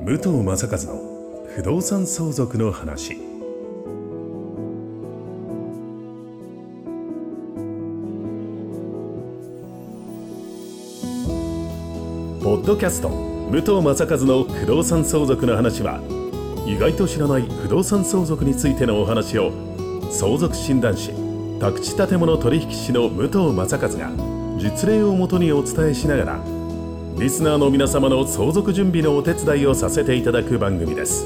武藤正和の不動産相続の話。ポッドキャスト武藤正和の不動産相続の話は意外と知らない不動産相続についてのお話を相続診断士宅地建物取引士の武藤正和が実例をもとにお伝えしながらリスナーの皆様の相続準備のお手伝いをさせていただく番組です。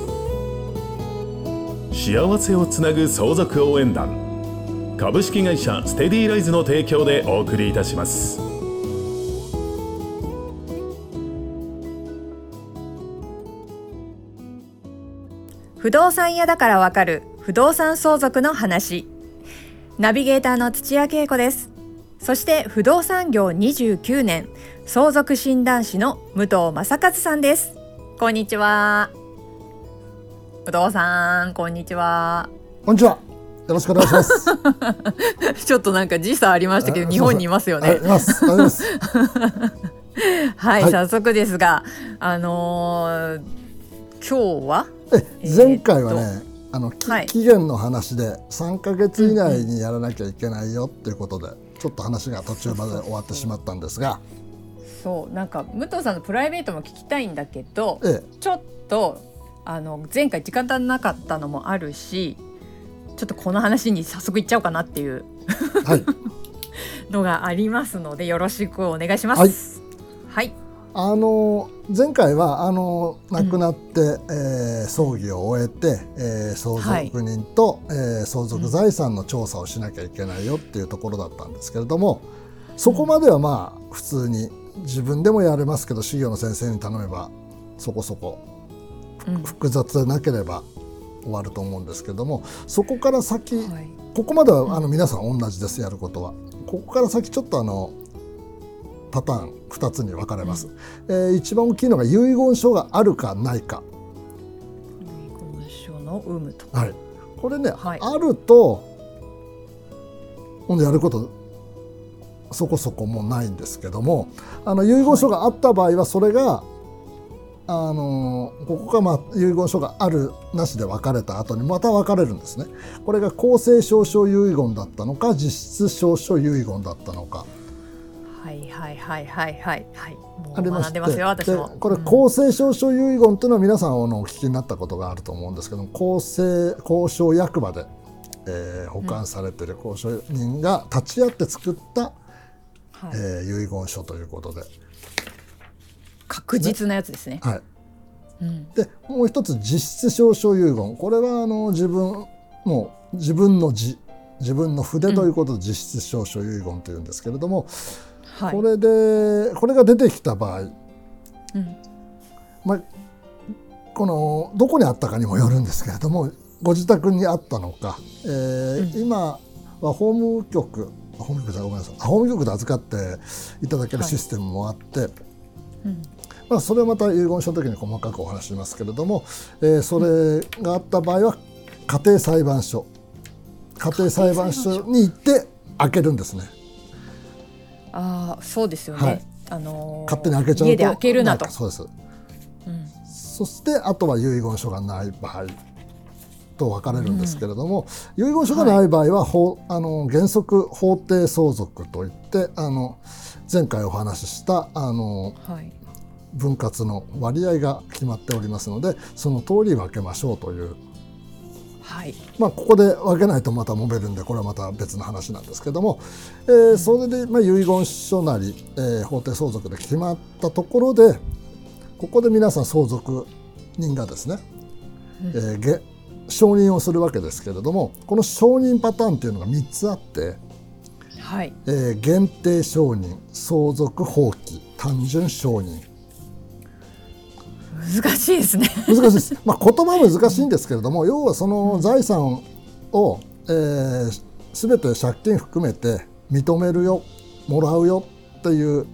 幸せをつなぐ相続応援団。株式会社ステディライズの提供でお送りいたします。不動産屋だからわかる不動産相続の話。ナビゲーターの土屋恵子です。そして不動産業29年相続診断士の武藤正和さんです。こんにちは。武藤さんこんにちは。こんにちは。よろしくお願いします。ちょっとなんか時差ありましたけど日本にいますよね。はい。はい、はい。早速ですがあのー今日は？え、えー前回はね、あの、きはい。期限の話で3ヶ月以内にやらなきゃいけないよっていうことで、ちょっと話が途中まで終わってしまったんですが、そうなんか武藤さんのプライベートも聞きたいんだけどえちょっとあの前回時間足んなかったのもあるしちょっとこの話に早速いっちゃおうかなっていうえ、はい。のがありますのでよろしくお願いします。はい、あの前回はあの亡くなって、えー葬儀を終えて、えー相続人と、えー相続財産の調査をしなきゃいけないよっていうところだったんですけれどもそこまではまあ普通に自分でもやれますけど修行の先生に頼めばそこそこうん。複雑でなければ終わると思うんですけどもそこから先はい。ここまではあの皆さん同じですやることは。ここから先ちょっとあのパターン2つに分かれます、えー一番大きいのが遺言書があるかないか、遺言書の有無と。はい、これね、はい。あると今度やることそこそこもうないんですけどもあの遺言書があった場合はそれが、あのここがまあ遺言書があるなしで分かれた後にまた分かれるんですね。これが公正証書遺言だったのか実質証書遺言だったのかはいはいはいはいはいはい。もう学んでますよ私も。でこれうん。公正証書遺言というのは皆さんあのお聞きになったことがあると思うんですけども公正交渉役場で、えー保管されている交渉人が立ち会って作った、はい。えー遺言書ということで,、確実なやつですね。はい、うん。でもう一つ実質証書遺言。これはあの自分もう自分の字自分の筆ということで実質証書遺言というんですけれども、はい。これでこれが出てきた場合うん。まあ、このどこにあったかにもよるんですけれどもご自宅にあったのか、えーうん。今は法務局法務局じゃごめんなさい。あ法務局で預かっていただけるはい。システムもあって、うん。まあ、それはまた遺言書の時に細かくお話ししますけれども、えーそれがあった場合は家庭裁判所。家庭裁判所に行って開けるんですね。ああそうですよね。はいあのー勝手に開けちゃうと家で開けるなと。そうですうんそしてあとは遺言書がない場合と分かれるんですけれども、遺言書がない場合は、法あの原則法定相続といってあの前回お話ししたあのはい。分割の割合が決まっておりますのでその通り分けましょうという、はい。まあ、ここで分けないとまた揉めるんでこれはまた別の話なんですけども、えーそれで、まあ、遺言書なり、えー法定相続で決まったところでここで皆さん相続人がですね、えーげ承認をするわけですけれどもこの承認パターンっていうのが3つあって、はい。えー限定承認相続放棄単純承認難しいですね。難しいです、まあ、言葉は難しいんですけれども要はその財産を、えー、全て借金含めて認めるよもらうよっていううん。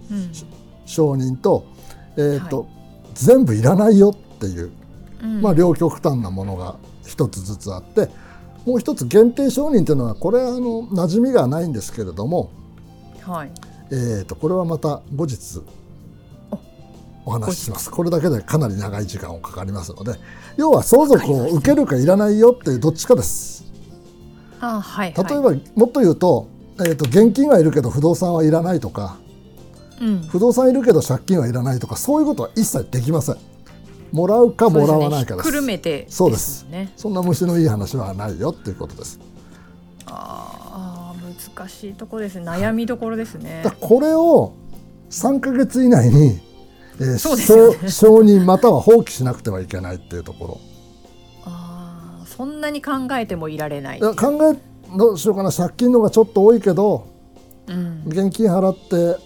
承認と,、えーとは全部いらないよっていううん。まあ、両極端なものが一つずつあってもう一つ限定承認というのはこれはあの馴染みがないんですけれども、はい。えー、とこれはまた後日お話しします。これだけでかなり長い時間をかかりますので要は相続を受けるかいらないよっていうどっちかです。あはい、はい、例えばもっと言うと,、えー、と現金はいるけど不動産はいらないとかうん、不動産いるけど借金はいらないとかそういうことは一切できません。もらうかもらわないかです。めてそうです。そんな虫のいい話はないよっていうことです。ああ難しいところですね。悩みどころですね。だからこれを3か月以内に、えーそうですよね。承承認または放棄しなくてはいけないっていうところ。あーそんなに考えてもいられない。考えどうしようかな。借金のがちょっと多いけどうん、現金払って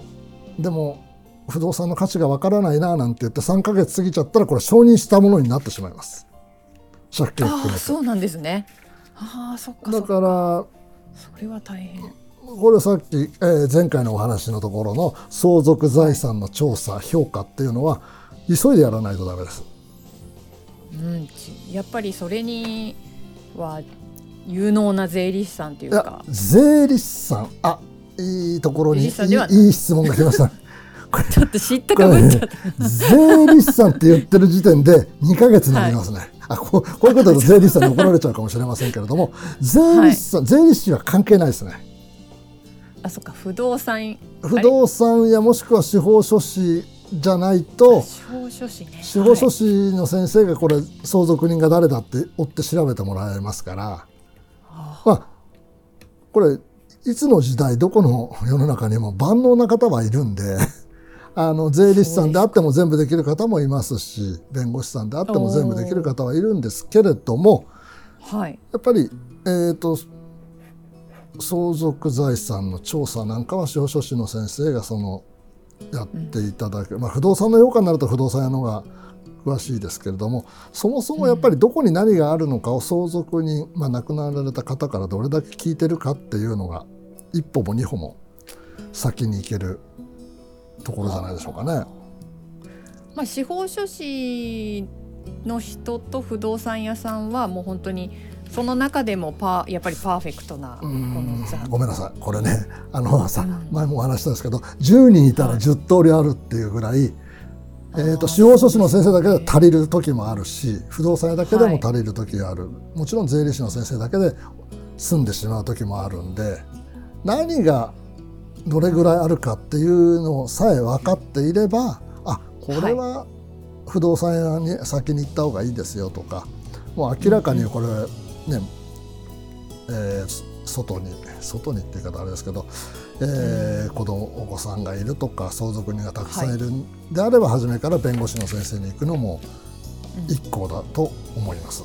でも不動産の価値がわからないななんて言って3か月過ぎちゃったらこれ承認したものになってしまいます。借金含あめて。あそうなんですね。ああそっかそだからそれは大変これさっき、えー前回のお話のところの相続財産の調査評価っていうのは急いでやらないとダメです。うんちやっぱりそれには有能な税理士さんというか。税理士さんあいいところにい。いいいい質問が来ました。ちょっと知ったかぶっちゃった税理士さんって言ってる時点で2ヶ月になりますね、あこうこういうことだと税理士さんに怒られちゃうかもしれませんけれども税理士さん、税理士は関係ないですねあそっか不動産。不動産やもしくは司法書士じゃないと司法書士の先生がこれ相続人が誰だって追って調べてもらえますから、まあ、これいつの時代どこの世の中にも万能な方はいるんで あの税理士さんであっても全部できる方もいますし弁護士さんであっても全部できる方はいるんですけれどもはい。やっぱり、えー、と相続財産の調査なんかは司法書士の先生がそのやっていただく、まあ、不動産の評価になると不動産屋の方が詳しいですけれどもそもそもやっぱりどこに何があるのかを相続人、まあ、亡くなられた方からどれだけ聞いてるかっていうのが一歩も二歩も先に行けるところじゃないでしょうかね。まあ、司法書士の人と不動産屋さんはもう本当にその中でもパーやっぱりパーフェクトなこごめんなさいこれね。あのさうん。前もお話ししたんですけど10人いたら10通りあるっていうぐらい、えー、と司法書士の先生だけで足りる時もあるし不動産屋だけでも足りる時がある、もちろん税理士の先生だけで済んでしまう時もあるんで何がどれぐらいあるかっていうのさえ分かっていればあこれは不動産屋に先に行った方がいいですよとかもう明らかにこれね、えー外に外にって言い方あれですけど、えー子供お子さんがいるとか相続人がたくさんいるんであれば、初めから弁護士の先生に行くのも一向だと思います。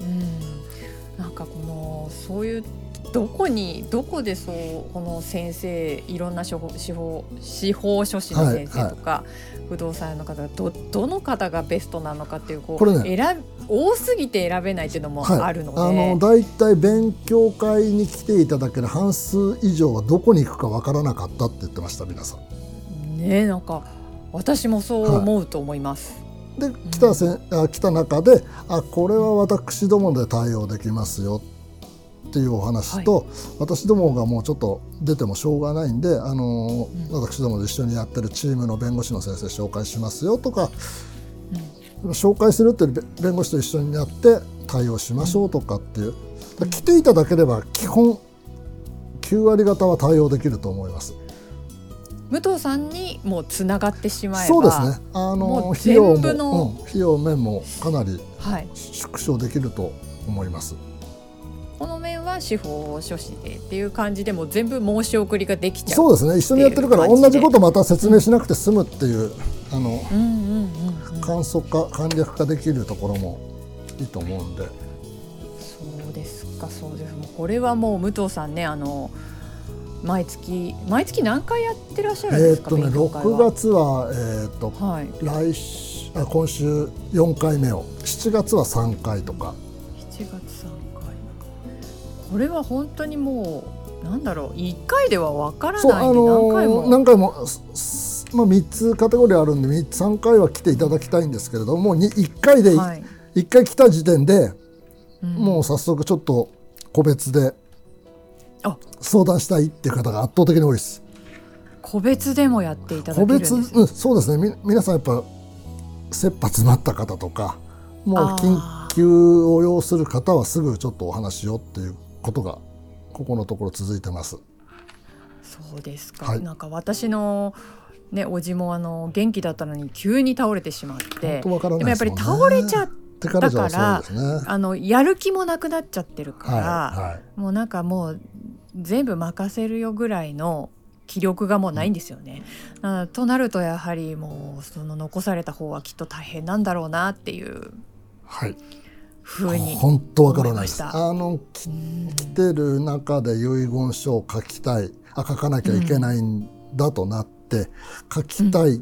うん。なんかこのそういうどこにどこでそうこの先生いろんな司法司法司法書士の先生とか、不動産屋の方がどどの方がベストなのかっていうこうこれね選び多すぎて選べないっていうのもはい、あるので、あのだいたい勉強会に来ていただける半数以上はどこに行くかわからなかったって言ってました皆さん。ねなんか私もそう思うと思います。で来たせん。あ来た中であこれは私どもで対応できますよっていうお話と、私どもがもうちょっと出てもしょうがないんであの、うん。私どもで一緒にやってるチームの弁護士の先生紹介しますよとか、紹介するって弁護士と一緒にやって対応しましょうとかっていう、うん。来ていただければ基本9割方は対応できると思います。武藤さんにもうつながってしまえばそうですね。あもうの費用も、うん。費用面もかなりはい、縮小できると思います。この面は司法書士でっていう感じでもう全部申し送りができちゃう。そうですね。一緒にやってるから同じことまた説明しなくて済むっていうあのうんうんうんうん、簡素化簡略化できるところもいいと思うんで。そうですかそうです。これはもう武藤さんねあの毎月毎月何回やってらっしゃるんですか、えーっとね勉強会6は。月は、えーっとはい、来週あ今週4回目を。7月は3回とか。7月3回これは本当にもうなんだろう1回ではわからないんで何回も、のー何回も。まあ、3つカテゴリーあるんで3 3回は来ていただきたいんですけれどもに1回で、はい。1回来た時点でうん。もう早速ちょっと個別であ。相談したいっていう方が圧倒的に多いです。個別でもやっていただけるんです個別、うん、そうですね。み皆さんやっぱ切羽詰まった方とかもう緊急を要する方はすぐちょっとお話をっていうことがここのところ続いてます。そうですか、はいなんか私のねおじもあの元気だったのに急に倒れてしまって本当わからでもやっぱり倒れちゃっ手からね。あのやる気もなくなっちゃってるから、はいはいもうなんかもう全部任せるよぐらいの気力がもうないんですよね。なとなるとやはりもうその残された方はきっと大変なんだろうなっていうはい。ふうに本当わからないです。あのき来てる中で遺言書を書きたい、あ書かなきゃいけないんだとなって、書きたい。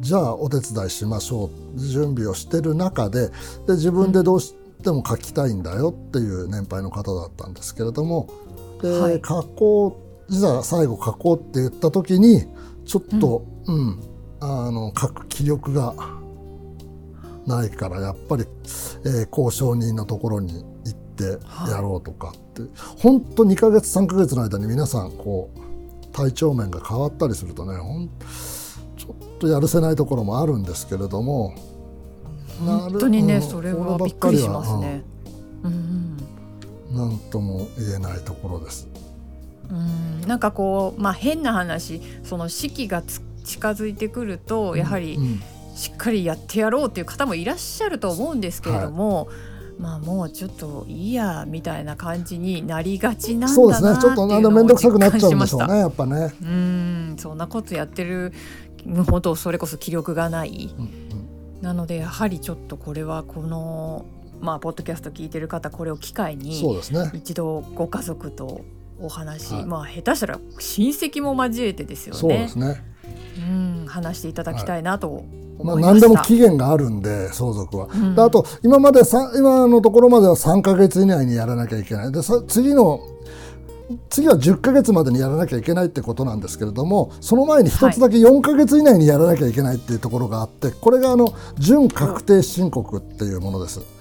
じゃあお手伝いしましょう。準備をしてる中でで自分でどうしても書きたいんだよっていう年配の方だったんですけれどもで、はい。書こうじゃあ最後書こうって言った時にちょっと、うん。あの書く気力がないからやっぱり、えー交渉人のところに行ってやろうとかって、本当2ヶ月3ヶ月の間に皆さんこう体調面が変わったりするとねほんちょっとやるせないところもあるんですけれども本当にねそれはびっくりしはますね。うん。うんなんとも言えないところです。うん。なんかこうまあ変な話その四季がつ近づいてくるとやはりうんしっかりやってやろうっていう方もいらっしゃると思うんですけれども、まあもうちょっといいやみたいな感じになりがちなんそうですね。ちょっとなんで面倒くさくなっちゃうんでしょうねやっぱね。うん。そんなことやってる本当それこそ気力がない。うんうん。なのでやはりちょっとこれはこのまあポッドキャスト聞いてる方これを機会にそうですね。一度ご家族とお話、はい。まあ下手したら親戚も交えてですよね。そうですね。うん、話していただきたいなとまあ、何でも期限があるんで相続は。うん。であと今までさ今のところまでは3か月以内にやらなきゃいけない。でさ次の次は10ヶ月までにやらなきゃいけないってことなんですけれどもその前に一つだけ4ヶ月以内にやらなきゃいけないっていうところがあってこれがあの準確定申告っていうものです。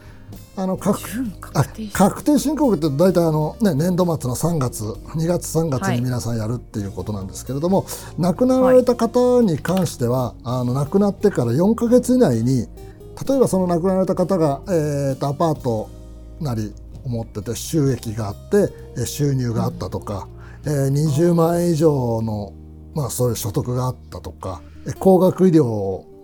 あの確確定確定申告って大体あの、ね、年度末の3月2月3月はい。に皆さんやるっていうことなんですけれども、亡くなられた方に関しては、あの亡くなってから4ヶ月以内に例えばその亡くなられた方が、えーとアパートなり持ってて収益があってえー収入があったとか、えー20万円以上の、まあ、そういう所得があったとかえー高額医療を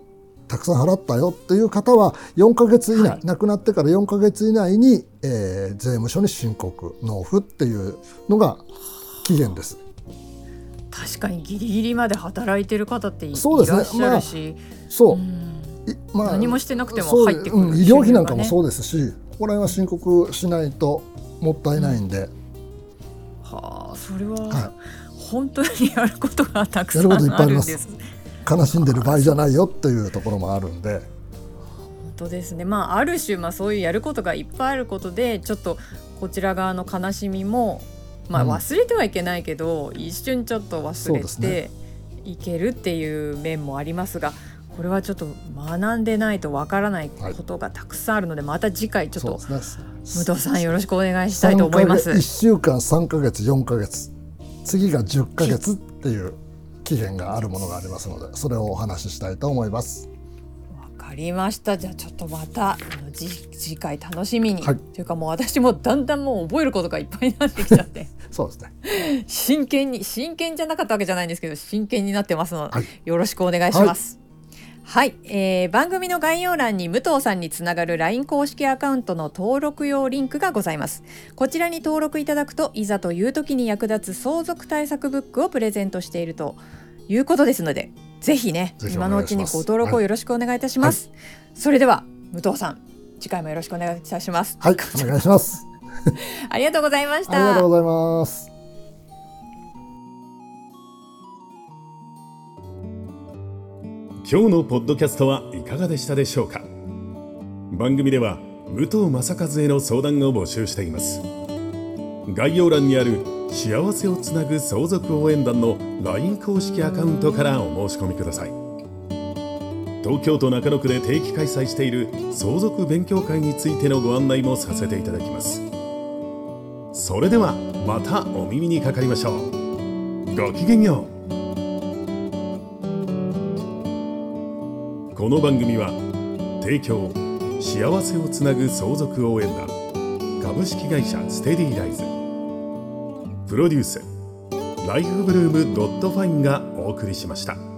たくさん払ったよっていう方は4ヶ月以内、はい。亡くなってから4ヶ月以内に、えー税務署に申告納付っていうのが期限です。確かにギリギリまで働いてる方ってい,、そうですね。らっしゃるし、そう、うん。いま何もしてなくても入ってくるうん医療費なんかもそうですし、ここら辺は申告しないともったいないんで、はあそれは、は本当にやることがたくさんあるんです悲しんでる場合じゃないよっていうところもあるんで、本当ですねまあある種、まあ、そういうやることがいっぱいあることでちょっとこちら側の悲しみも、まあ、うん忘れてはいけないけど、一瞬ちょっと忘れていけるっていう面もありますがこれはちょっと学んでないとわからないことがたくさんあるので、また次回ちょっとね。武藤さんよろしくお願いしたいと思います。1週間3ヶ月4ヶ月次が10ヶ月っていう期限があるものがありますのでそれをお話ししたいと思います。わかりましたじゃあちょっとまた次回楽しみに、はいというかもう私もだんだんもう覚えることがいっぱいになってきちゃって そうですね。真剣に真剣じゃなかったわけじゃないんですけど真剣になってますので、はいよろしくお願いします。はい、えー番組の概要欄に武藤さんにつながる LINE 公式アカウントの登録用リンクがございます。こちらに登録いただくといざという時に役立つ相続対策ブックをプレゼントしているということですのでぜひね今のうちにご登録をよろしくお願いいたします、それでは武藤さん次回もよろしくお願いいたします。はい、お願いします。ありがとうございましありがたとうございます。今日のポッドキャストはいかがでしたでしょうか？番組では武藤正和への相談を募集しています。概要欄にある幸せをつなぐ相続応援団の LINE 公式アカウントからお申し込みください。東京都中野区で定期開催している相続勉強会についてのご案内もさせていただきます。それではまたお耳にかかりましょう。ごきげんよう。この番組は提供幸せをつなぐ相続応援団株式会社ステディライズプロデュースライフブルームドットファインがお送りしました。